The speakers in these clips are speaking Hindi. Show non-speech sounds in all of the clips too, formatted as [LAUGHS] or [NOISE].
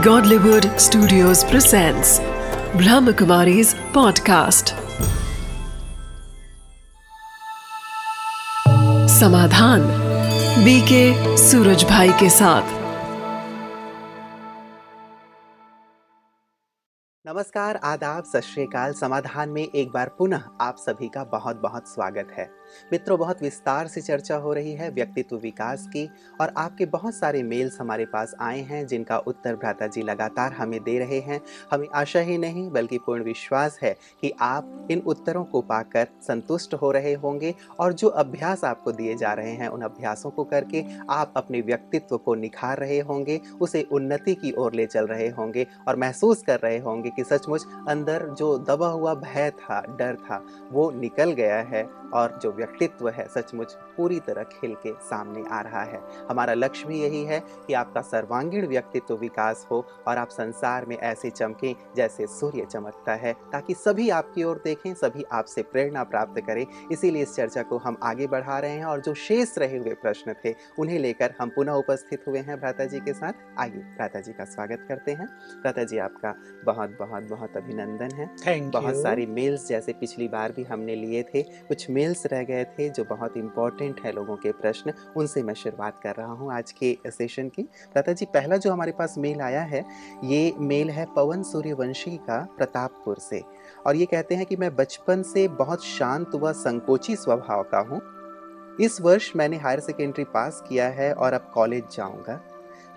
Godlywood Studios presents Brahmakumari's podcast. समाधान बीके सूरज भाई के साथ। नमस्कार, आदाब, सत समाधान में एक बार पुनः आप सभी का बहुत बहुत स्वागत है। मित्रों, बहुत विस्तार से चर्चा हो रही है व्यक्तित्व विकास की और आपके बहुत सारे मेल्स हमारे पास आए हैं, जिनका उत्तर भ्राता जी लगातार हमें दे रहे हैं। हमें आशा ही नहीं, बल्कि पूर्ण विश्वास है कि आप इन उत्तरों को पाकर संतुष्ट हो रहे होंगे और जो अभ्यास आपको दिए जा रहे हैं, उन अभ्यासों को करके आप अपने व्यक्तित्व को निखार रहे होंगे, उसे उन्नति की ओर ले चल रहे होंगे और महसूस कर रहे होंगे कि सचमुच अंदर जो दबा हुआ भय था, डर था, वो निकल गया है और जो व्यक्तित्व है सचमुच पूरी तरह खिल के सामने आ रहा है। हमारा लक्ष्य भी यही है कि आपका सर्वांगीण व्यक्तित्व विकास हो और आप संसार में ऐसे चमकें जैसे सूर्य चमकता है ताकि सभी आपकी ओर देखें सभी आपसे प्रेरणा प्राप्त करें। इसीलिए इस चर्चा को हम आगे बढ़ा रहे हैं और जो शेष रहे हुए प्रश्न थे उन्हें लेकर हम पुनः उपस्थित हुए हैं भ्राता जी के साथ। आइए भ्राता जी का स्वागत करते हैं। भ्राता जी आपका बहुत बहुत बहुत अभिनंदन है। बहुत सारी मेल्स जैसे पिछली बार भी हमने लिए थे। कुछ मेल्स रह गए थे, जो बहुत इंपॉर्टेंट है लोगों के प्रश्न, उनसे मैं शुरुआत कर रहा हूँ आज के सेशन की। लता जी पहला जो हमारे पास मेल आया है, ये मेल है पवन सूर्यवंशी का प्रतापपुर से। और ये कहते हैं कि मैं बचपन से बहुत शांत व संकोची स्वभाव का हूँ। इस वर्ष मैंने हायर सेकेंडरी पास किया है और अब कॉलेज जाऊँगा।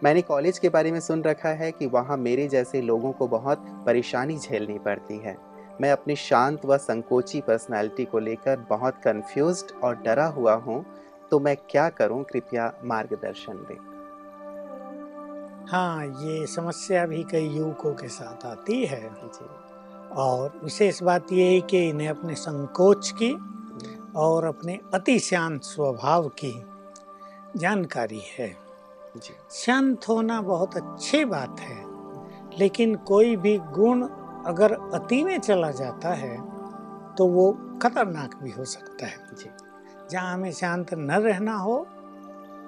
मैंने कॉलेज के बारे में सुन रखा है कि वहाँ मेरे जैसे लोगों को बहुत परेशानी झेलनी पड़ती है। मैं अपनी शांत व संकोची पर्सनालिटी को लेकर बहुत कंफ्यूज्ड और डरा हुआ हूँ तो मैं क्या करूँ? कृपया मार्गदर्शन दें। हाँ ये समस्या भी कई युवकों के साथ आती है। जी। और विशेष बात ये है कि इन्हें अपने संकोच की और अपने अति शांत स्वभाव की जानकारी है। शांत होना बहुत अच्छी बात है लेकिन कोई भी गुण अगर अति में चला जाता है तो वो खतरनाक भी हो सकता है। जी। जहाँ हमें शांत न रहना हो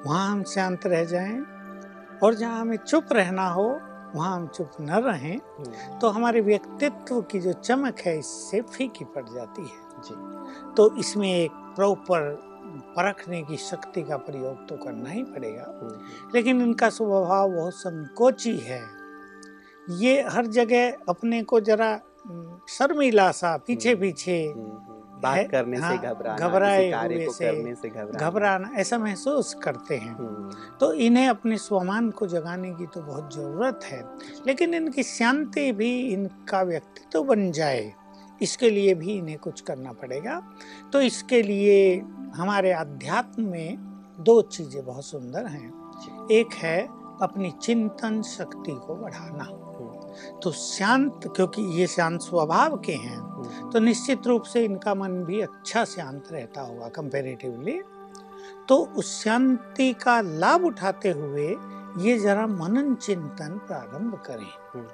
वहाँ हम शांत रह जाएँ और जहाँ हमें चुप रहना हो वहाँ हम चुप न रहें हम्म, तो हमारे व्यक्तित्व की जो चमक है इससे फीकी पड़ जाती है। जी। तो इसमें एक प्रॉपर परखने की शक्ति का प्रयोग तो करना ही पड़ेगा। हम्म, लेकिन इनका स्वभाव बहुत संकोची है। ये हर जगह अपने को जरा हम्म, शर्मीला सा पीछे हम्म, पीछे हम्म, हम्म, बात है, करने से घबराना घबराए कार्य हुए को से करने से घबराना। घबराना ऐसा महसूस करते हैं। हम्म, तो इन्हें अपने स्वमान को जगाने की तो बहुत ज़रूरत है। लेकिन इनकी शांति भी इनका व्यक्तित्व तो बन जाए इसके लिए भी इन्हें कुछ करना पड़ेगा। तो इसके लिए हमारे अध्यात्म में दो चीज़ें बहुत सुंदर हैं। एक है अपनी चिंतन शक्ति को बढ़ाना। हम्म, तो शांत क्योंकि ये शांत स्वभाव के हैं हम्म, तो निश्चित रूप से इनका मन भी अच्छा शांत रहता होगा कंपेरेटिवली तो उस शांति का लाभ उठाते हुए ये जरा मनन चिंतन प्रारंभ करें। हम्म।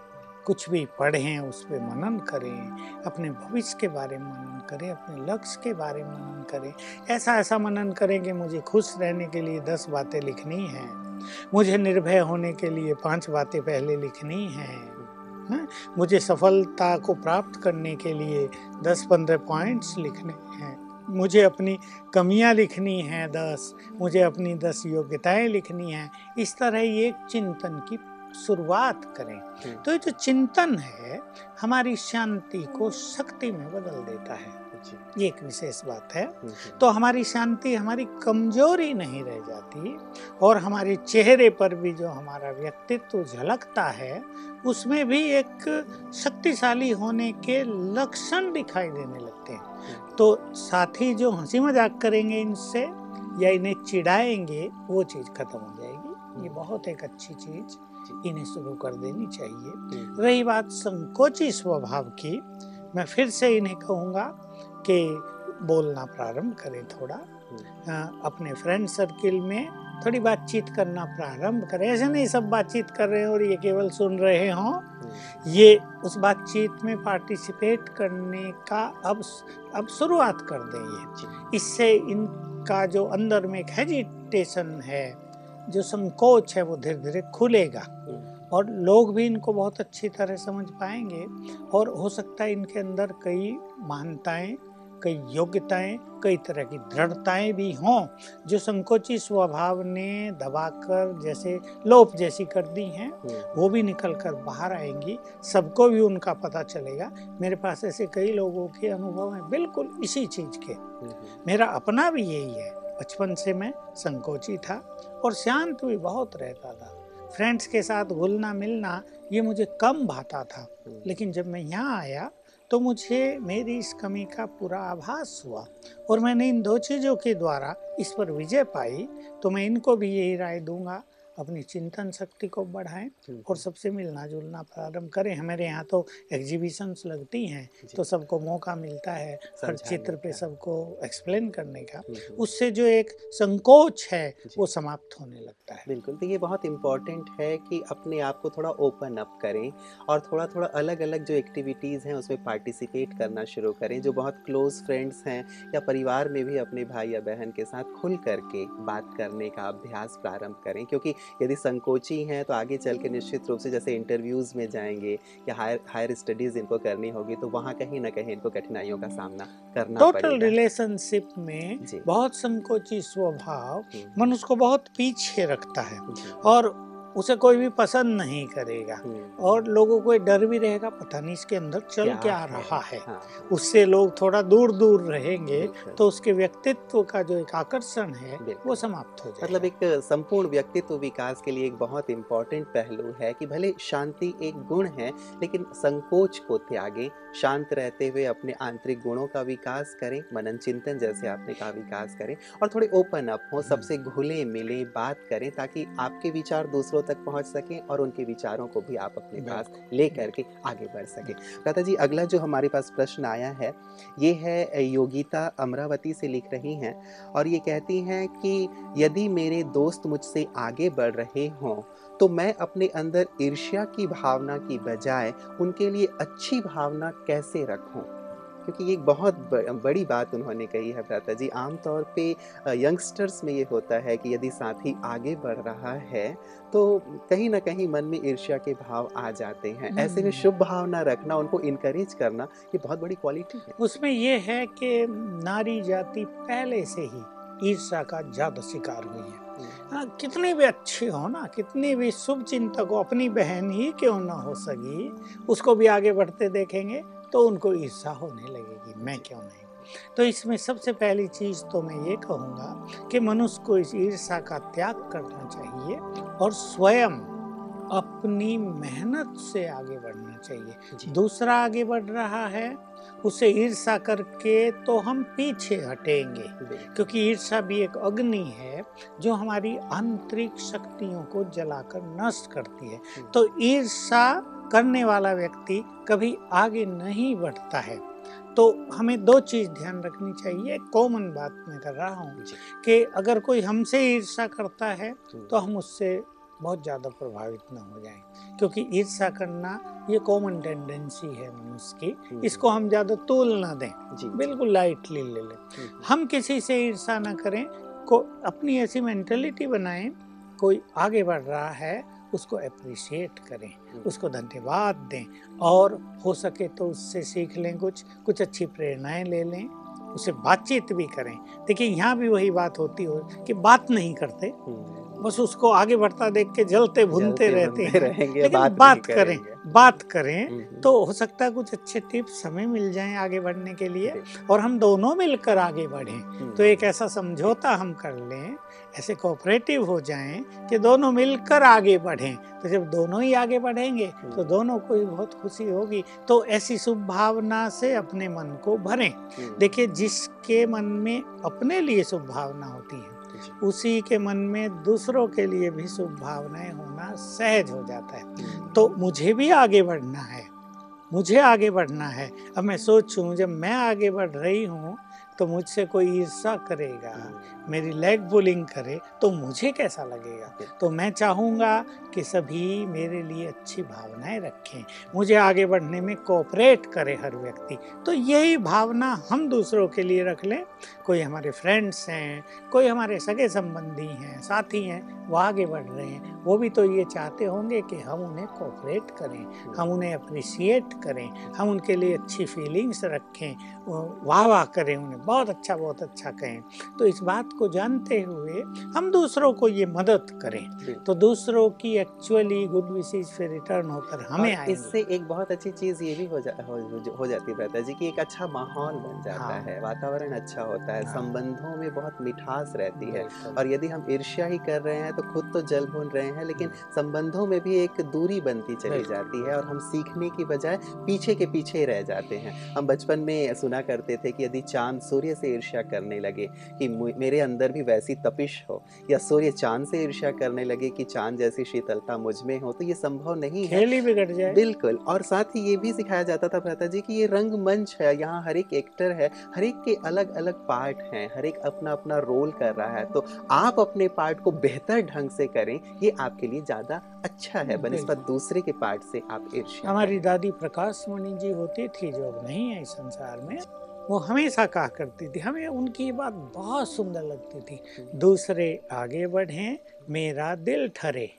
कुछ भी पढ़ें उस पर मनन करें अपने भविष्य के बारे में मनन करें अपने लक्ष्य के बारे में मनन करें। ऐसा ऐसा मनन करें कि मुझे खुश रहने के लिए दस बातें लिखनी हैं मुझे निर्भय होने के लिए पाँच बातें पहले लिखनी हैं। हैं? मुझे सफलता को प्राप्त करने के लिए दस पंद्रह पॉइंट्स लिखने हैं। मुझे अपनी कमियाँ लिखनी हैं दस। मुझे अपनी दस योग्यताएँ लिखनी हैं। इस तरह ये एक चिंतन की शुरुआत करें। तो ये जो चिंतन है हमारी शांति को शक्ति में बदल देता है। ये एक विशेष बात है। हम्म, तो हमारी शांति हमारी कमज़ोरी नहीं रह जाती और हमारे चेहरे पर भी जो हमारा व्यक्तित्व झलकता है उसमें भी एक शक्तिशाली होने के लक्षण दिखाई देने लगते हैं। तो साथ ही जो हँसी मज़ाक करेंगे इनसे या इन्हें चिढ़ाएँगे वो चीज़ खत्म हो जाएगी। ये बहुत एक अच्छी चीज़ इन्हें शुरू कर देनी चाहिए। हम्म, रही बात संकोची स्वभाव की मैं फिर से इन्हें कहूँगा कि बोलना प्रारंभ करें थोड़ा। हम्म, अ, अपने फ्रेंड सर्किल में थोड़ी बातचीत करना प्रारंभ करें। ऐसे नहीं सब बातचीत कर रहे हैं और ये केवल सुन रहे हों। हम्म, ये उस बातचीत में पार्टिसिपेट करने का अब अब शुरुआत कर दें ये। इससे इनका जो अंदर में एक हेजिटेशन है जो संकोच है वो धीरे धीरे खुलेगा और लोग भी इनको बहुत अच्छी तरह समझ पाएँगे। और हो सकता है इनके अंदर कई महानताएँ कई योग्यताएँ कई तरह की दृढ़ताएँ भी हों जो संकोची स्वभाव ने दबाकर जैसे लोप जैसी कर दी हैं वो भी निकल कर बाहर आएँगी। सबको भी उनका पता चलेगा। मेरे पास ऐसे कई लोगों के अनुभव हैं बिल्कुल इसी चीज़ के। मेरा अपना भी यही है। बचपन से मैं संकोची था और शांत भी बहुत रहता था। फ्रेंड्स के साथ घुलना मिलना ये मुझे कम भाता था। लेकिन जब मैं यहाँ आया तो मुझे मेरी इस कमी का पूरा आभास हुआ और मैंने इन दो चीज़ों के द्वारा इस पर विजय पाई तो मैं इनको भी यही राय दूँगा। अपनी चिंतन शक्ति को बढ़ाएँ और सबसे मिलना जुलना प्रारंभ करें। हमारे यहाँ तो एग्जीबिशंस लगती हैं तो सबको मौका मिलता है हर चित्र पे सबको एक्सप्लेन करने का। उससे जो एक संकोच है वो समाप्त होने लगता है। बिल्कुल तो ये बहुत इंपॉर्टेंट है कि अपने आप को थोड़ा ओपन अप करें और थोड़ा थोड़ा अलग अलग जो एक्टिविटीज़ हैं उसमें पार्टिसिपेट करना शुरू करें जो बहुत क्लोज फ्रेंड्स हैं या परिवार में भी अपने भाई या बहन के साथ खुल करके बात करने का अभ्यास प्रारंभ करें। क्योंकि यदि संकोची हैं तो आगे चल के निश्चित रूप से जैसे इंटरव्यूज़ में जाएँगे या हायर हायर स्टडीज़ इनको करनी होगी तो वहाँ कहीं ना कहीं इनको कठिनाइयों का सामना करना टोटल रिलेशनशिप में बहुत संकोची स्वभाव हम्म, मनुष्य को बहुत पीछे रखता है और उसे कोई भी पसंद नहीं करेगा। हम्म, और लोगों को डर भी रहेगा पता नहीं इसके अंदर चल क्या क्या रहा है। हाँ, उससे लोग थोड़ा दूर दूर रहेंगे तो उसके व्यक्तित्व का जो एक आकर्षण है वो समाप्त हो जाए मतलब एक संपूर्ण व्यक्तित्व विकास के लिए एक बहुत इम्पोर्टेंट पहलू है कि भले शांति एक गुण है लेकिन संकोच को त्यागे शांत रहते हुए अपने आंतरिक गुणों का विकास करें मनन चिंतन जैसे आपने कहा विकास करें और थोड़े ओपन अप हो सबसे घुले मिले बात करें ताकि आपके विचार दूसरों तक पहुँच सकें और उनके विचारों को भी आप अपने पास ले करके आगे बढ़ सकें। दादा जी अगला जो हमारे पास प्रश्न आया है ये है योगिता अमरावती से लिख रही हैं और ये कहती हैं कि यदि मेरे दोस्त मुझसे आगे बढ़ रहे हों तो मैं अपने अंदर ईर्ष्या की भावना की बजाय उनके लिए अच्छी भावना कैसे रखूँ? क्योंकि ये एक बहुत बड़ी बात उन्होंने कही है भ्राता जी। आमतौर पे यंगस्टर्स में ये होता है कि यदि साथी आगे बढ़ रहा है तो कहीं ना कहीं मन में ईर्ष्या के भाव आ जाते हैं। ऐसे में हम्म। शुभ भावना रखना उनको इनकरेज करना ये बहुत बड़ी क्वालिटी है। उसमें ये है कि नारी जाति पहले से ही ईर्षा का ज़्यादा शिकार हुई है। हाँ कितनी भी अच्छी हो ना कितनी भी शुभ चिंतक हो अपनी बहन ही क्यों ना हो सकी उसको भी आगे बढ़ते देखेंगे तो उनको ईर्षा होने लगेगी मैं क्यों नहीं? तो इसमें सबसे पहली चीज़ तो मैं ये कहूँगा कि मनुष्य को इस ईर्षा का त्याग करना चाहिए और स्वयं अपनी मेहनत से आगे बढ़ना चाहिए। दूसरा आगे बढ़ रहा है उसे ईर्षा करके तो हम पीछे हटेंगे। क्योंकि ईर्षा भी एक अग्नि है जो हमारी आंतरिक शक्तियों को जलाकर नष्ट करती है। तो ईर्षा करने वाला व्यक्ति कभी आगे नहीं बढ़ता है। तो हमें दो चीज़ ध्यान रखनी चाहिए। कॉमन बात मैं कर रहा हूँ कि अगर कोई हमसे ईर्षा करता है तो हम उससे बहुत ज़्यादा प्रभावित न हो जाएँ। क्योंकि ईर्षा करना ये कॉमन टेंडेंसी है मनुष्य की। हम्म, इसको हम ज़्यादा तोल ना दें। जी बिल्कुल लाइटली ले लें। हम्म, हम किसी से ईर्षा ना करें को अपनी ऐसी मेंटेलिटी बनाएँ कोई आगे बढ़ रहा है उसको अप्रिशिएट करें उसको धन्यवाद दें और हो सके तो उससे सीख लें कुछ कुछ अच्छी प्रेरणाएँ ले लें उससे बातचीत भी करें। देखिए यहाँ भी वही बात होती हो कि बात नहीं करते। हम्म, बस उसको आगे बढ़ता देख के जलते भुनते रहते हैं। रहेंगे लेकिन बात, बात करें बात करें हम्म, तो हो सकता है कुछ अच्छे टिप्स हमें मिल जाएँ आगे बढ़ने के लिए और हम दोनों मिलकर आगे बढ़ें। हम्म, तो एक ऐसा समझौता हम कर लें ऐसे कोऑपरेटिव हो जाएँ कि दोनों मिलकर आगे बढ़ें। तो जब दोनों ही आगे बढ़ेंगे तो हम्म। दोनों को ही बहुत खुशी होगी। तो ऐसी शुभ भावना से अपने मन को भरें। हम्म, देखिए जिसके मन में अपने लिए शुभ भावना होती है उसी के मन में दूसरों के लिए भी शुभ भावनाएँ होना सहज हो जाता है। हम्म, तो मुझे भी आगे बढ़ना है। मुझे आगे बढ़ना है। अब मैं सोचूं जब मैं आगे बढ़ रही हूँ तो मुझसे कोई ईर्षा करेगा। मेरी लेग पुलिंग करे तो मुझे कैसा लगेगा? तो मैं चाहूँगा कि सभी मेरे लिए अच्छी भावनाएँ रखें। मुझे आगे बढ़ने में कोऑपरेट करे हर व्यक्ति। तो यही भावना हम दूसरों के लिए रख लें। कोई हमारे फ्रेंड्स हैं कोई हमारे सगे संबंधी हैं साथी हैं वो आगे बढ़ रहे हैं। वो भी तो ये चाहते होंगे कि हम उन्हें कोऑपरेट करें। हम उन्हें अप्रिसिएट करें। हम उनके लिए अच्छी फीलिंग्स रखें। वाह वाह करें उन्हें। बहुत अच्छा बहुत अच्छा कहें। तो इस बात को जानते हुए हम दूसरों को ये मदद करें। तो दूसरों की एक्चुअली गुड विशेज फिर रिटर्न होकर हमें आएँगे। इससे एक बहुत अच्छी चीज़ ये भी हो जा हो, हो जाती है जी कि एक अच्छा माहौल बन जाता हाँ। है वातावरण अच्छा होता है हाँ। संबंधों में बहुत मिठास रहती है। और यदि हम ईर्ष्या ही कर रहे हैं तो खुद तो जल भून रहे हैं लेकिन हम्म। संबंधों में भी एक दूरी बनती चली जाती है और हम सीखने की बजाय पीछे के पीछे रह जाते हैं। हम बचपन में सुना करते थे कि यदि चाँद सूर्य से ईर्ष्या करने लगे कि मेरे अंदर भी वैसी तपिश हो या सूर्य चाँद से ईर्ष्या करने लगे कि चाँद जैसी शीतलता मुझमें हो तो ये संभव नहीं है। खेल बिगड़ जाए। बिल्कुल और साथ ही ये भी सिखाया जाता था भ्राता जी कि ये रंग मंच है यहाँ हर एक एक्टर है हर एक के अलग अलग पार्ट हैं हर एक अपना अपना रोल कर रहा है तो आप अपने पार्ट को बेहतर ढंग से करें ये आपके लिए ज़्यादा अच्छा है बनस्पत दूसरे के पार्ट से आप ईर्ष्या हमारी दादी प्रकाश मणि जी होती थी जो अब नहीं है इस संसार में। वो हमेशा कहा करती थी हमें उनकी बात बहुत सुंदर लगती थी हम्म। दूसरे आगे बढ़े मेरा दिल ठरे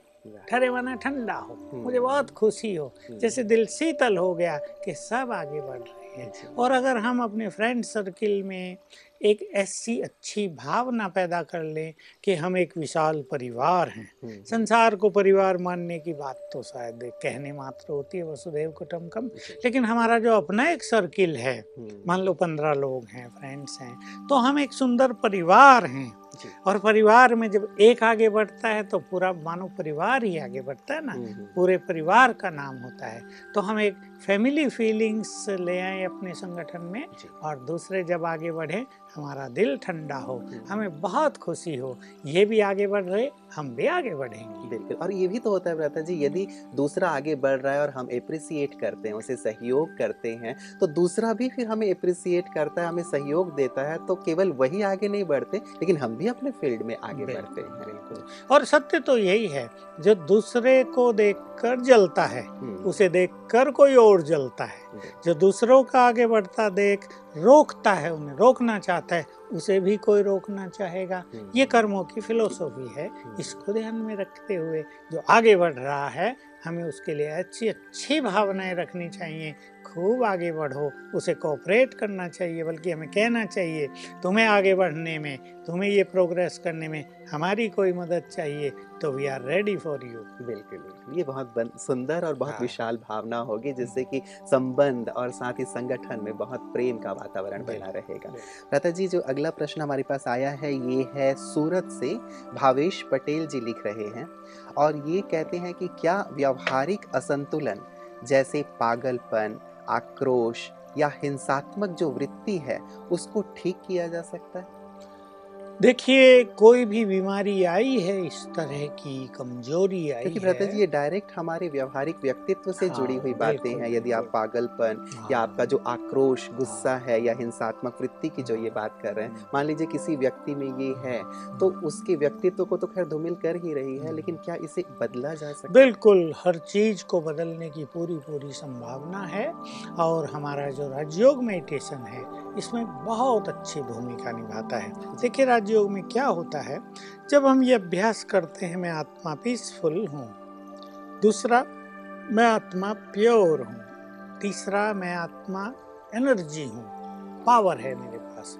ठरे माना ठंडा हो हम्म। मुझे बहुत खुशी हो हम्म। जैसे दिल शीतल हो गया कि सब आगे बढ़ रहे हैं और अगर हम अपने फ्रेंड सर्किल में एक ऐसी अच्छी भावना पैदा कर लें कि हम एक विशाल परिवार हैं। हम्म। संसार को परिवार मानने की बात तो शायद कहने मात्र होती है वसुदेव कुटुम्बकम। लेकिन हमारा जो अपना एक सर्किल है मान लो पंद्रह लोग हैं फ्रेंड्स हैं तो हम एक सुंदर परिवार हैं। और परिवार में जब एक आगे बढ़ता है तो पूरा मानव परिवार ही आगे बढ़ता है ना। हम्म, हम्म। पूरे परिवार का नाम होता है। तो हम एक फैमिली फीलिंग्स ले आए अपने संगठन में और दूसरे जब आगे बढ़े हमारा दिल ठंडा हो हम्म। हमें बहुत खुशी हो। ये भी आगे बढ़ रहे हम भी आगे बढ़ेंगे। बिल्कुल और ये भी तो होता है ब्रता जी यदि दूसरा आगे बढ़ रहा है और हम अप्रिसिएट करते हैं उसे सहयोग करते हैं तो दूसरा भी फिर हमें अप्रिसिएट करता है हमें सहयोग देता है तो केवल वही आगे नहीं बढ़ते लेकिन हम भी अपने फ़ील्ड में आगे बढ़ते हैं। बिल्कुल। और सत्य तो यही है जो दूसरे को देखकर जलता है हम्म। उसे देखकर कोई और जलता है। जो दूसरों का आगे बढ़ता देख रोकता है उन्हें रोकना चाहता है उसे भी कोई रोकना चाहेगा हम्म। ये कर्मों की फिलोसॉफी है हम्म। इसको ध्यान में रखते हुए जो आगे बढ़ रहा है हमें उसके लिए अच्छी अच्छी भावनाएँ रखनी चाहिए खूब आगे बढ़ो। उसे कोऑपरेट करना चाहिए बल्कि हमें कहना चाहिए तुम्हें आगे बढ़ने में तुम्हें ये प्रोग्रेस करने में हमारी कोई मदद चाहिए तो we are ready for you बिल्कुल बिल्कुल। ये बहुत सुंदर और बहुत हाँ। विशाल भावना होगी जिससे कि संबंध और साथ ही संगठन में बहुत प्रेम का वातावरण बना रहेगा। लता जी जो अगला प्रश्न हमारे पास आया है ये है सूरत से भावेश पटेल जी लिख रहे हैं और ये कहते हैं कि क्या व्यावहारिक असंतुलन जैसे पागलपन आक्रोश या हिंसात्मक जो वृत्ति है उसको ठीक किया जा सकता है? देखिए कोई भी बीमारी आई है इस तरह की कमज़ोरी आई क्योंकि जी ये डायरेक्ट हमारे व्यवहारिक व्यक्तित्व से हाँ, जुड़ी हुई बातें हैं। यदि आप पागलपन हाँ, या आपका जो आक्रोश गुस्सा हाँ, है या हिंसात्मक वृत्ति की जो ये बात कर रहे हैं हम्म। मान लीजिए किसी व्यक्ति में ये है तो हम्म। उसके व्यक्तित्व को तो खैर धूमिल कर ही रही है लेकिन क्या इसे बदला जा सकता बिल्कुल हर चीज़ को बदलने की पूरी पूरी संभावना है और हमारा जो राजयोग मेडिटेशन है इसमें बहुत अच्छी भूमिका निभाता है। देखिए राजयोग में क्या होता है? जब हम ये अभ्यास करते हैं, मैं आत्मा पीसफुल हूँ। दूसरा, मैं आत्मा प्योर हूँ। तीसरा, मैं आत्मा एनर्जी हूँ। पावर है मेरे पास।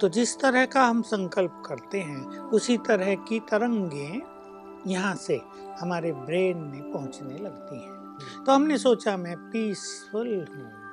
तो जिस तरह का हम संकल्प करते हैं, उसी तरह की तरंगे यहाँ से हमारे ब्रेन में पहुँचने लगती हैं। तो हमने सोचा, मैं पीसफुल हूँ।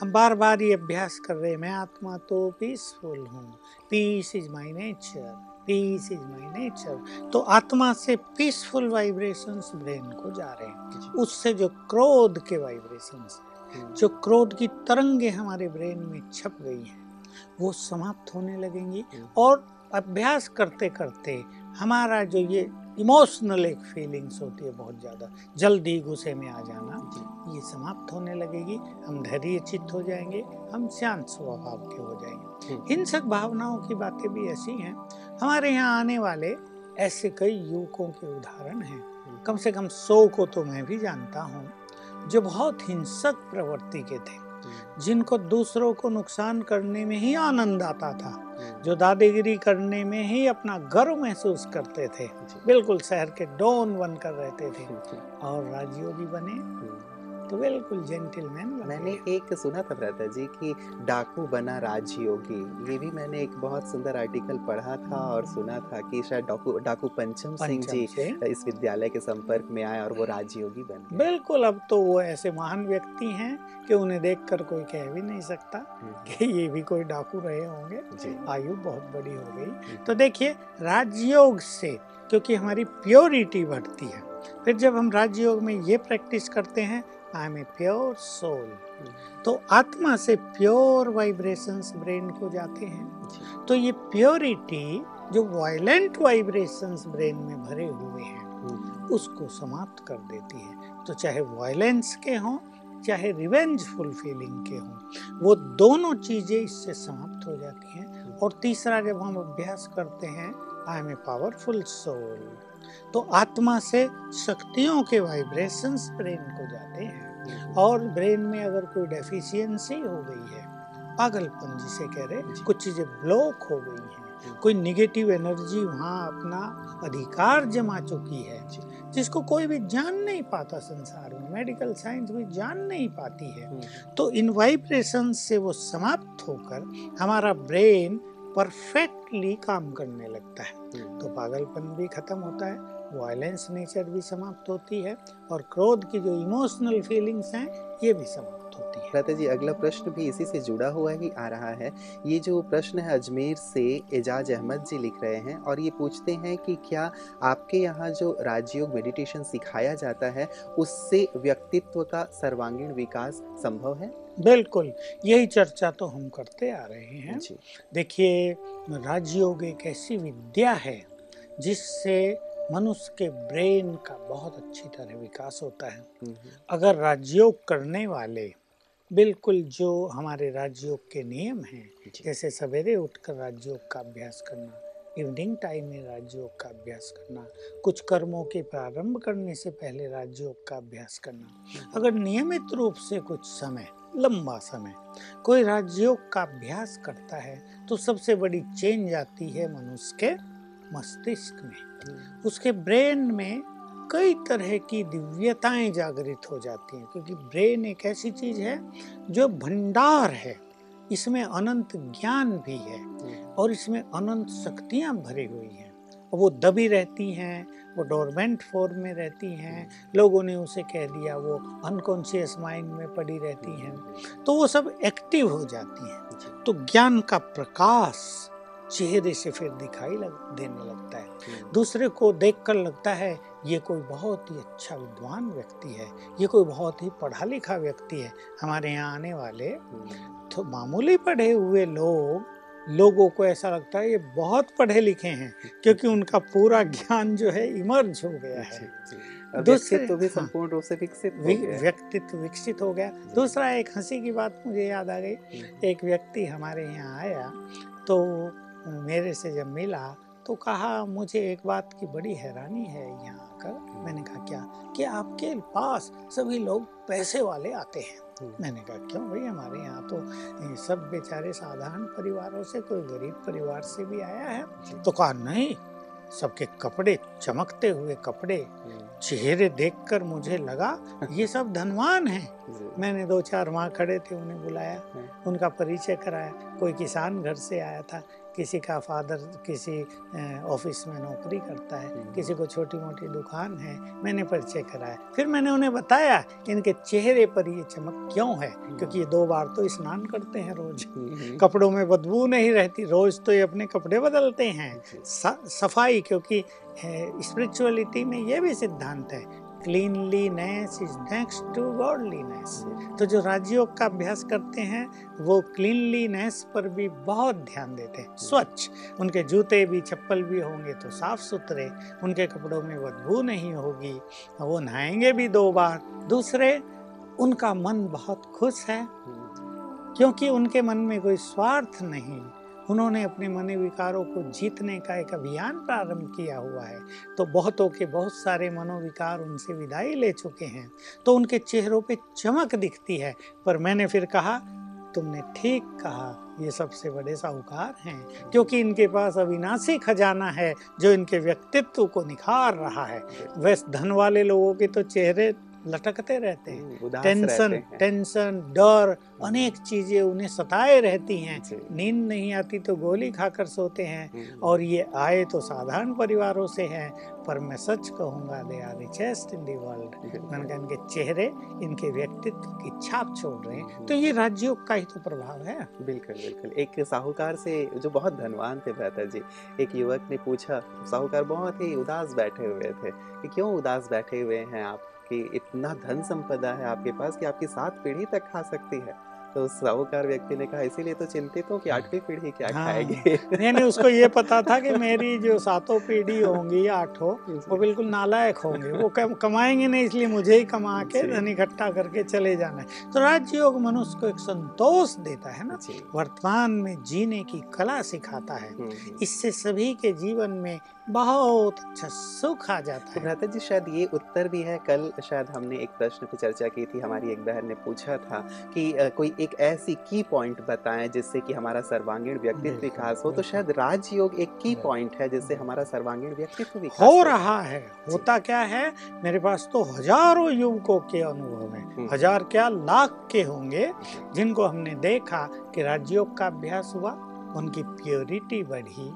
हम बार बार ये अभ्यास कर रहे हैं मैं आत्मा तो पीसफुल हूँ। Peace is my nature peace is my nature तो आत्मा से पीसफुल वाइब्रेशंस ब्रेन को जा रहे हैं। उससे जो क्रोध के वाइब्रेशंस हम्म। जो क्रोध की तरंगे हमारे ब्रेन में छप गई हैं वो समाप्त होने लगेंगी। हम्म। और अभ्यास करते करते हमारा जो ये इमोशनल एक फीलिंग्स होती है बहुत ज़्यादा। जल्दी गुस्से में आ जाना ये समाप्त होने लगेगी। हम धैर्य चित्त हो जाएँगे हम शांत स्वभाव के हो जाएँगे। हिंसक भावनाओं की बातें भी ऐसी हैं। हमारे यहाँ आने वाले ऐसे कई युवकों के उदाहरण हैं। कम से कम सौ को तो मैं भी जानता हूँ जो बहुत हिंसक प्रवृत्ति के थे। जिनको दूसरों को नुकसान करने में ही आनंद आता था जो दादागिरी करने में ही अपना गर्व महसूस करते थे। बिल्कुल शहर के डॉन बनकर रहते थे। और राजयोगी बने। तो बिल्कुल जेंटलमैन मैंने एक सुना था भ्राता जी कि डाकू बना राजयोगी। ये भी मैंने एक बहुत सुंदर आर्टिकल पढ़ा था और सुना था कि शायद डाकू डाकू पंचम सिंह जी इस विद्यालय के संपर्क में आए और वो राजयोगी बन बिल्कुल अब तो वो ऐसे महान व्यक्ति हैं कि उन्हें देखकर कोई कह भी नहीं सकता हम्म। कि ये भी कोई डाकू रहे होंगे। आयु बहुत बड़ी हो गई। तो देखिए राजयोग से क्योंकि हमारी प्योरिटी बढ़ती है फिर जब हम राजयोग में ये प्रैक्टिस करते हैं I am a pure soul तो आत्मा से प्योर वाइब्रेशंस ब्रेन को जाते हैं। तो ये प्योरिटी जो वायलेंट वाइब्रेशंस ब्रेन में भरे हुए हैं हम्म। उसको समाप्त कर देती है। तो चाहे वायलेंस के हों चाहे रिवेंजफुल फीलिंग के हों वो दोनों चीज़ें इससे समाप्त हो जाती हैं। हम्म। और तीसरा जब हम अभ्यास करते हैं I am a powerful soul तो आत्मा से शक्तियों के वाइब्रेशंस ब्रेन को जाते हैं। और ब्रेन में अगर कोई डेफिशिएंसी हो गई है पागलपन जिसे कह रहे कुछ चीज़ें ब्लॉक हो गई हैं कोई निगेटिव एनर्जी वहाँ अपना अधिकार जमा चुकी है जिसको कोई भी जान नहीं पाता संसार में मेडिकल साइंस भी जान नहीं पाती है हम्म। तो इन वाइब्रेशन से वो समाप्त होकर हमारा ब्रेन परफेक्टली काम करने लगता है हम्म। तो पागलपन भी खत्म होता है वायलेंस नेचर भी समाप्त होती है और क्रोध की जो इमोशनल फीलिंग्स हैं ये भी समाप्त होती है। लता जी अगला प्रश्न भी इसी से जुड़ा हुआ ही आ रहा है। ये जो प्रश्न है अजमेर से एजाज अहमद जी लिख रहे हैं और ये पूछते हैं कि क्या आपके यहाँ जो राजयोग मेडिटेशन सिखाया जाता है उससे व्यक्तित्व का सर्वांगीण विकास संभव है? बिल्कुल यही चर्चा तो हम करते आ रहे हैं। देखिए राजयोग एक ऐसी विद्या है जिससे मनुष्य के ब्रेन का बहुत अच्छी तरह विकास होता है हम्म। अगर राजयोग करने वाले बिल्कुल जो हमारे राजयोग के नियम हैं जैसे सवेरे उठकर राजयोग का अभ्यास करना इवनिंग टाइम में राजयोग का अभ्यास करना कुछ कर्मों के प्रारंभ करने से पहले राजयोग का अभ्यास करना हम्म। अगर नियमित रूप से कुछ समय लंबा समय कोई राजयोग का अभ्यास करता है तो सबसे बड़ी चेंज आती है मनुष्य के मस्तिष्क में उसके ब्रेन में कई तरह की दिव्यताएँ जागृत हो जाती हैं क्योंकि ब्रेन एक ऐसी चीज़ है जो भंडार है। इसमें अनंत ज्ञान भी है और इसमें अनंत शक्तियाँ भरी हुई हैं। वो दबी रहती हैं वो डोरमेंट फॉर्म में रहती हैं लोगों ने उसे कह दिया वो अनकॉन्शियस माइंड में पड़ी रहती हैं। तो वो सब एक्टिव हो जाती हैं। तो ज्ञान का प्रकाश चेहरे से फिर दिखाई लग, देने लगता है हम्म। दूसरे को देखकर लगता है ये कोई बहुत ही अच्छा विद्वान व्यक्ति है ये कोई बहुत ही पढ़ा लिखा व्यक्ति है हमारे यहाँ आने वाले। तो मामूली पढ़े हुए लोग लोगों को ऐसा लगता है ये बहुत पढ़े लिखे हैं क्योंकि उनका पूरा ज्ञान जो है इमर्ज हो गया है दूसरे तो भी हाँ। संपूर्ण रूप से विकसित व्यक्तित्व विकसित हो गया दूसरा एक हँसी की बात मुझे याद आ गई हम्म। एक व्यक्ति हमारे यहाँ आया तो मेरे से जब मिला तो कहा मुझे एक बात की बड़ी हैरानी है यहाँ आकर। मैंने कहा क्या? कि आपके पास सभी लोग पैसे वाले आते हैं? हम्म। मैंने कहा क्यों भाई? हमारे यहाँ तो सब बेचारे साधारण परिवारों से कोई गरीब परिवार से भी आया है। तो कहा नहीं सबके कपड़े चमकते हुए कपड़े हम्म। चेहरे देखकर मुझे लगा ये सब धनवान हैं। [LAUGHS] मैंने दो चार वहाँ खड़े थे उन्हें बुलाया हम्म। उनका परिचय कराया। कोई किसान घर से आया था किसी का फादर किसी ऑफ़िस में नौकरी करता है हम्म। किसी को छोटी मोटी दुकान है मैंने परिचय कराया। फिर मैंने उन्हें बताया इनके चेहरे पर ये चमक क्यों है हम्म। क्योंकि ये दो बार तो स्नान करते हैं रोज। हम्म, कपड़ों में बदबू नहीं रहती रोज तो ये अपने कपड़े बदलते हैं। सफ़ाई क्योंकि स्पिरिचुअलिटी में ये भी सिद्धांत है cleanliness is next to godliness तो जो राजयोग का अभ्यास करते हैं, वो क्लीनलीनेस पर भी बहुत ध्यान देते हैं। स्वच्छ। उनके जूते भी, चप्पल भी होंगे तो साफ़ सुथरे। उनके कपड़ों में बदबू नहीं होगी, वो नहाएँगे भी दो बार। दूसरे, उनका मन बहुत खुश है, क्योंकि उनके मन में कोई स्वार्थ नहीं। उन्होंने अपने मन विकारों को जीतने का एक अभियान प्रारंभ किया हुआ है। तो बहुतों के बहुत सारे मनोविकार उनसे विदाई ले चुके हैं। तो उनके चेहरों पे चमक दिखती है। पर मैंने फिर कहा तुमने ठीक कहा ये सबसे बड़े साहूकार हैं क्योंकि इनके पास अविनाशी खजाना है जो इनके व्यक्तित्व को निखार रहा है। वैसे धन वाले लोगों के तो चेहरे लटकते रहते हैं। हम्म, टेंशन। टेंशन डर अनेक चीज़ें उन्हें सताए रहती हैं। नींद नहीं आती तो गोली खाकर सोते हैं। हम्म, और ये आए तो साधारण परिवारों से हैं पर मैं सच कहूँगा they are richest in the world मैंने कहा इनके चेहरे इनके व्यक्तित्व की छाप छोड़ रहे हैं। तो ये राज्योग का ही तो प्रभाव है। बिल्कुल बिल्कुल। एक साहूकार से जो बहुत धनवान थे भ्राता जी एक युवक ने पूछा साहूकार बहुत ही उदास बैठे हुए थे कि क्यों उदास बैठे हुए हैं आप? कि इतना धन संपदा है आपके पास कि आपकी सात पीढ़ी तक खा सकती है। तो साहूकार व्यक्ति ने कहा इसीलिए तो चिंतित हूँ कि आठवीं पीढ़ी क्या हाँ। खाएगी? नहीं नहीं उसको ये पता था कि मेरी जो सातों पीढ़ी होंगी या आठों वो बिल्कुल नालायक होंगे। वो कमाएँगे नहीं इसलिए मुझे ही कमा के धन इकट्ठा करके चले जाना है। तो राजयोग मनुष्य को एक संतोष देता है ना। वर्तमान में जीने की कला सिखाता है। हम्म, हम्म। इससे सभी के जीवन में बहुत अच्छा सुख आ जाता है। भ्राता जी शायद ये उत्तर भी है। कल शायद हमने एक प्रश्न पे चर्चा की थी। हमारी एक बहन ने पूछा था कि कोई एक ऐसी की पॉइंट बताएँ जिससे कि हमारा सर्वांगीण व्यक्तित्व विकास हो। तो शायद राजयोग एक की पॉइंट है जिससे हमारा सर्वांगीण व्यक्तित्व विकास हो रहा है। होता क्या है? मेरे पास तो हज़ारों युवकों के अनुभव हैं। हज़ार क्या लाख के होंगे जिनको हमने देखा कि राजयोग का अभ्यास हुआ उनकी प्योरिटी बढ़ी।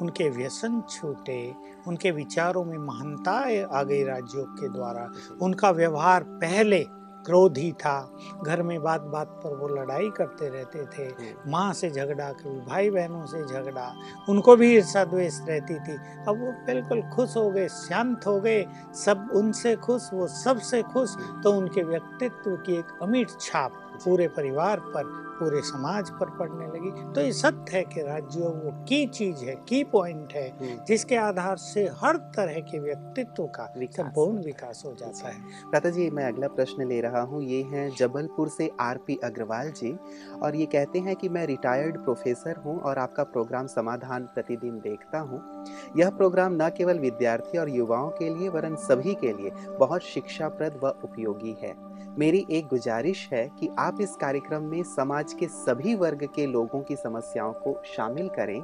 उनके व्यसन छूटे उनके विचारों में महानता आ गई राजयोग के द्वारा। उनका व्यवहार पहले क्रोधी था। घर में बात बात पर वो लड़ाई करते रहते थे। हम्म। माँ से झगड़ा कभी भाई बहनों से झगड़ा उनको भी ईर्षा द्वेष रहती थी। अब वो बिल्कुल खुश हो गए शांत हो गए। सब उनसे खुश वो सबसे खुश। तो उनके व्यक्तित्व की एक अमीर छाप पूरे परिवार पर पूरे समाज पर पड़ने लगी। तो ये सत्य है कि राजयोग वो की चीज़ है की पॉइंट है हम्म। जिसके आधार से हर तरह के व्यक्तित्व का संपूर्ण विकास हो जाता है। भ्राता जी मैं अगला प्रश्न ले रहा हूँ। ये हैं जबलपुर से आरपी अग्रवाल जी और ये कहते हैं कि मैं रिटायर्ड प्रोफेसर हूँ और आपका प्रोग्राम समाधान प्रतिदिन देखता हूँ। यह प्रोग्राम न केवल विद्यार्थी और युवाओं के लिए वरन सभी के लिए बहुत शिक्षाप्रद व उपयोगी है। मेरी एक गुजारिश है कि आप इस कार्यक्रम में समाज के सभी वर्ग के लोगों की समस्याओं को शामिल करें,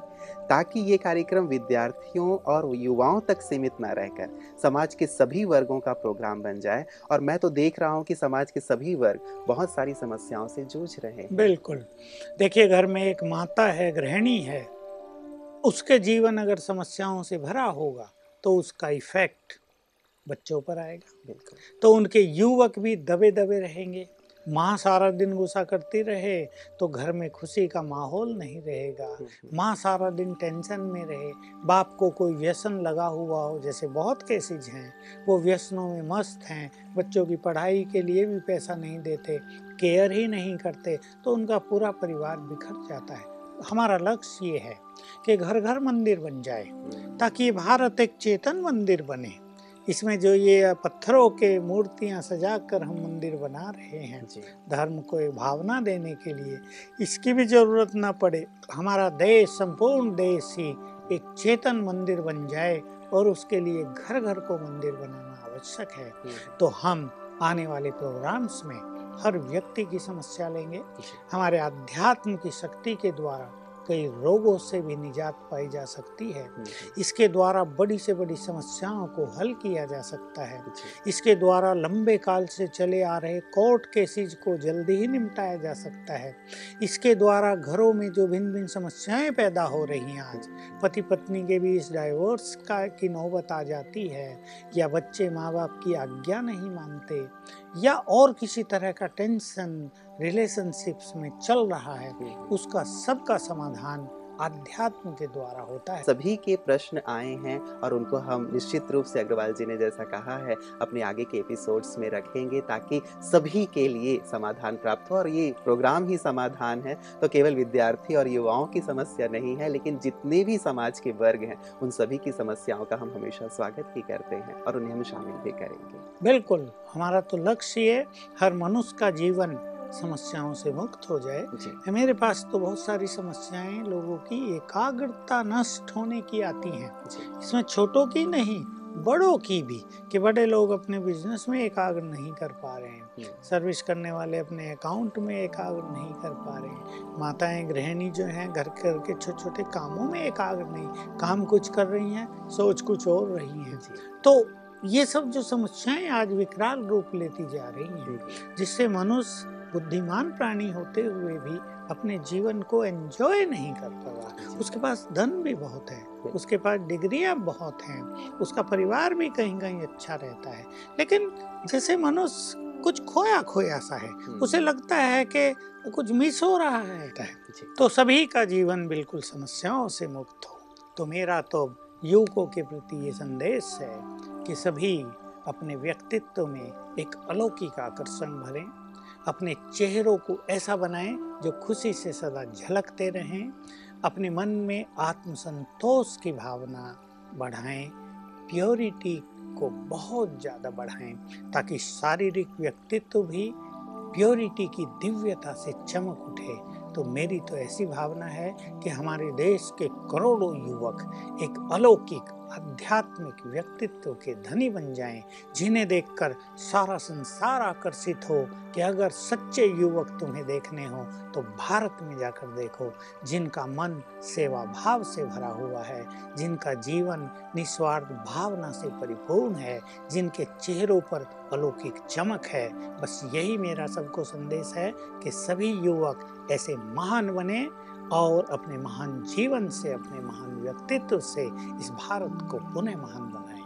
ताकि ये कार्यक्रम विद्यार्थियों और युवाओं तक सीमित न रहकर समाज के सभी वर्गों का प्रोग्राम बन जाए। और मैं तो देख रहा हूँ कि समाज के सभी वर्ग बहुत सारी समस्याओं से जूझ रहे हैं। बिल्कुल। देखिए, घर में एक माता है, गृहिणी है, उसके जीवन अगर समस्याओं से भरा होगा तो उसका इफ़ेक्ट बच्चों पर आएगा। बिल्कुल। तो उनके युवक भी दबे दबे रहेंगे। माँ सारा दिन गुस्सा करती रहे तो घर में खुशी का माहौल नहीं रहेगा। हम्म, माँ सारा दिन टेंशन में रहे। बाप को कोई व्यसन लगा हुआ हो जैसे बहुत केसेज हैं। वो व्यसनों में मस्त हैं। बच्चों की पढ़ाई के लिए भी पैसा नहीं देते केयर ही नहीं करते तो उनका पूरा परिवार बिखर जाता है। हमारा लक्ष्य ये है कि घर घर मंदिर बन जाए हम्म, ताकि भारत एक चेतन मंदिर बने। इसमें जो ये पत्थरों के मूर्तियाँ सजा कर हम मंदिर बना रहे हैं जी। धर्म को एक भावना देने के लिए इसकी भी ज़रूरत ना पड़े हमारा देश संपूर्ण देश ही एक चेतन मंदिर बन जाए और उसके लिए घर घर को मंदिर बनाना आवश्यक है। तो हम आने वाले प्रोग्राम्स में हर व्यक्ति की समस्या लेंगे। हमारे अध्यात्म की शक्ति के द्वारा कई रोगों से भी निजात पाई जा सकती है। हम्म, इसके द्वारा बड़ी से बड़ी समस्याओं को हल किया जा सकता है। इसके द्वारा लंबे काल से चले आ रहे कोर्ट केसेज को जल्दी ही निपटाया जा सकता है। इसके द्वारा घरों में जो भिन्न भिन्न समस्याएँ पैदा हो रही हैं आज पति पत्नी के बीच डाइवोर्स का की नौबत आ जाती है या बच्चे माँ बाप की आज्ञा नहीं मानते या और किसी तरह का टेंशन रिलेशनशिप्स में चल रहा है उसका सबका समाधान आध्यात्म के द्वारा होता है। सभी के प्रश्न आए हैं और उनको हम निश्चित रूप से अग्रवाल जी ने जैसा कहा है अपने आगे के एपिसोड्स में रखेंगे ताकि सभी के लिए समाधान प्राप्त हो। और ये प्रोग्राम ही समाधान है तो केवल विद्यार्थी और युवाओं की समस्या नहीं है लेकिन जितने भी समाज के वर्ग हैं उन सभी की समस्याओं का हम हमेशा स्वागत ही करते हैं और उन्हें हम शामिल भी करेंगे। बिल्कुल हमारा तो लक्ष्य ये हर मनुष्य का जीवन समस्याओं से मुक्त हो जाए। मेरे पास तो बहुत सारी समस्याएँ लोगों की एकाग्रता नष्ट होने की आती हैं। इसमें छोटों की नहीं बड़ों की भी कि बड़े लोग अपने बिज़नेस में एकाग्र नहीं कर पा रहे हैं। सर्विस करने वाले अपने अकाउंट में एकाग्र नहीं कर पा रहे हैं। माताएँ गृहिणी जो हैं घर घर के छोटे छोटे कामों में एकाग्र नहीं काम कुछ कर रही हैं सोच कुछ और रही हैं। तो ये सब जो समस्याएँ आज विकराल रूप लेती जा रही हैं जिससे मनुष्य बुद्धिमान प्राणी होते हुए भी अपने जीवन को एंजॉय नहीं कर पा रहा उसके पास धन भी बहुत है उसके पास डिग्रियाँ बहुत हैं उसका परिवार भी कहीं कहीं अच्छा रहता है। लेकिन जैसे मनुष्य कुछ खोया खोया सा है हम्म, उसे लगता है कि कुछ मिस हो रहा है। तो सभी का जीवन बिल्कुल समस्याओं से मुक्त हो। तो मेरा तो युवकों के प्रति ये संदेश है कि सभी अपने व्यक्तित्व में एक अलौकिक आकर्षण भरें। अपने चेहरों को ऐसा बनाएँ जो खुशी से सदा झलकते रहें, अपने मन में आत्मसंतोष की भावना बढ़ाएँ प्योरिटी को बहुत ज़्यादा बढ़ाएँ, ताकि शारीरिक व्यक्तित्व भी प्योरिटी की दिव्यता से चमक उठे। तो मेरी तो ऐसी भावना है कि हमारे देश के करोड़ों युवक एक अलौकिक आध्यात्मिक व्यक्तित्व के धनी बन जाएँ, जिन्हें देखकर सारा संसार आकर्षित हो कि अगर सच्चे युवक तुम्हें देखने हो तो भारत में जाकर देखो, जिनका मन सेवा भाव से भरा हुआ है, जिनका जीवन निस्वार्थ भावना से परिपूर्ण है, जिनके चेहरों पर अलौकिक चमक है। बस यही मेरा सबको संदेश है कि सभी युवक ऐसे महान बने और अपने महान जीवन से, अपने महान व्यक्तित्व से इस भारत को पुनः महान बनाएँ।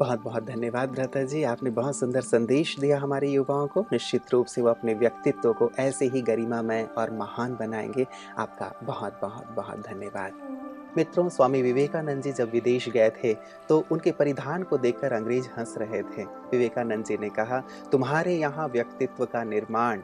बहुत बहुत धन्यवाद भ्राता जी आपने बहुत सुंदर संदेश दिया हमारे युवाओं को। निश्चित रूप से वो अपने व्यक्तित्व को ऐसे ही गरिमामय और महान बनाएँगे। आपका बहुत बहुत बहुत धन्यवाद। मित्रों, स्वामी विवेकानंद जी जब विदेश गए थे तो उनके परिधान को देखकर अंग्रेज़ हंस रहे थे। विवेकानंद जी ने कहा, तुम्हारे यहाँ व्यक्तित्व का निर्माण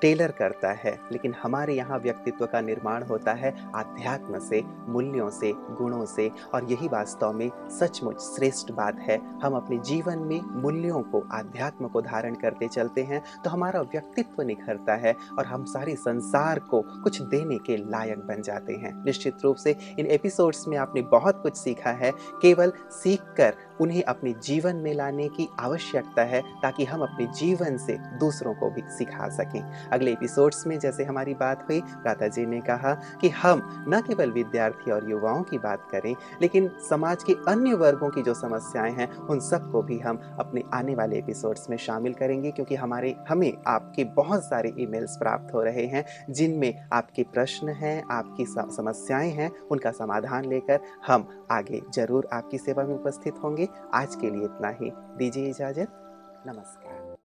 टेलर करता है, लेकिन हमारे यहाँ व्यक्तित्व का निर्माण होता है आध्यात्म से, मूल्यों से, गुणों से, और यही वास्तव में सचमुच श्रेष्ठ बात है। हम अपने जीवन में मूल्यों को, आध्यात्म को धारण करते चलते हैं तो हमारा व्यक्तित्व निखरता है और हम सारे संसार को कुछ देने के लायक बन जाते हैं। निश्चित रूप से इन एपिसोड्स में आपने बहुत कुछ सीखा है, केवल सीख कर उन्हें अपने जीवन में लाने की आवश्यकता है ताकि हम अपने जीवन से दूसरों को भी सिखा सकें। अगले एपिसोड्स में जैसे हमारी बात हुई प्राता जी ने कहा कि हम न केवल विद्यार्थी और युवाओं की बात करें, लेकिन समाज के अन्य वर्गों की जो समस्याएँ हैं, उन सबको भी हम अपने आने वाले एपिसोड्स में शामिल करेंगे क्योंकि हमारे, हमें आपके बहुत सारे ईमेल्स प्राप्त हो रहे हैं, जिनमें आपके प्रश्न हैं, आपकी समस्याएँ हैं, उनका समाधान लेकर हम आगे ज़रूर आपकी सेवा में उपस्थित होंगे। आज के लिए इतना ही। दीजिए इजाज़त। नमस्कार।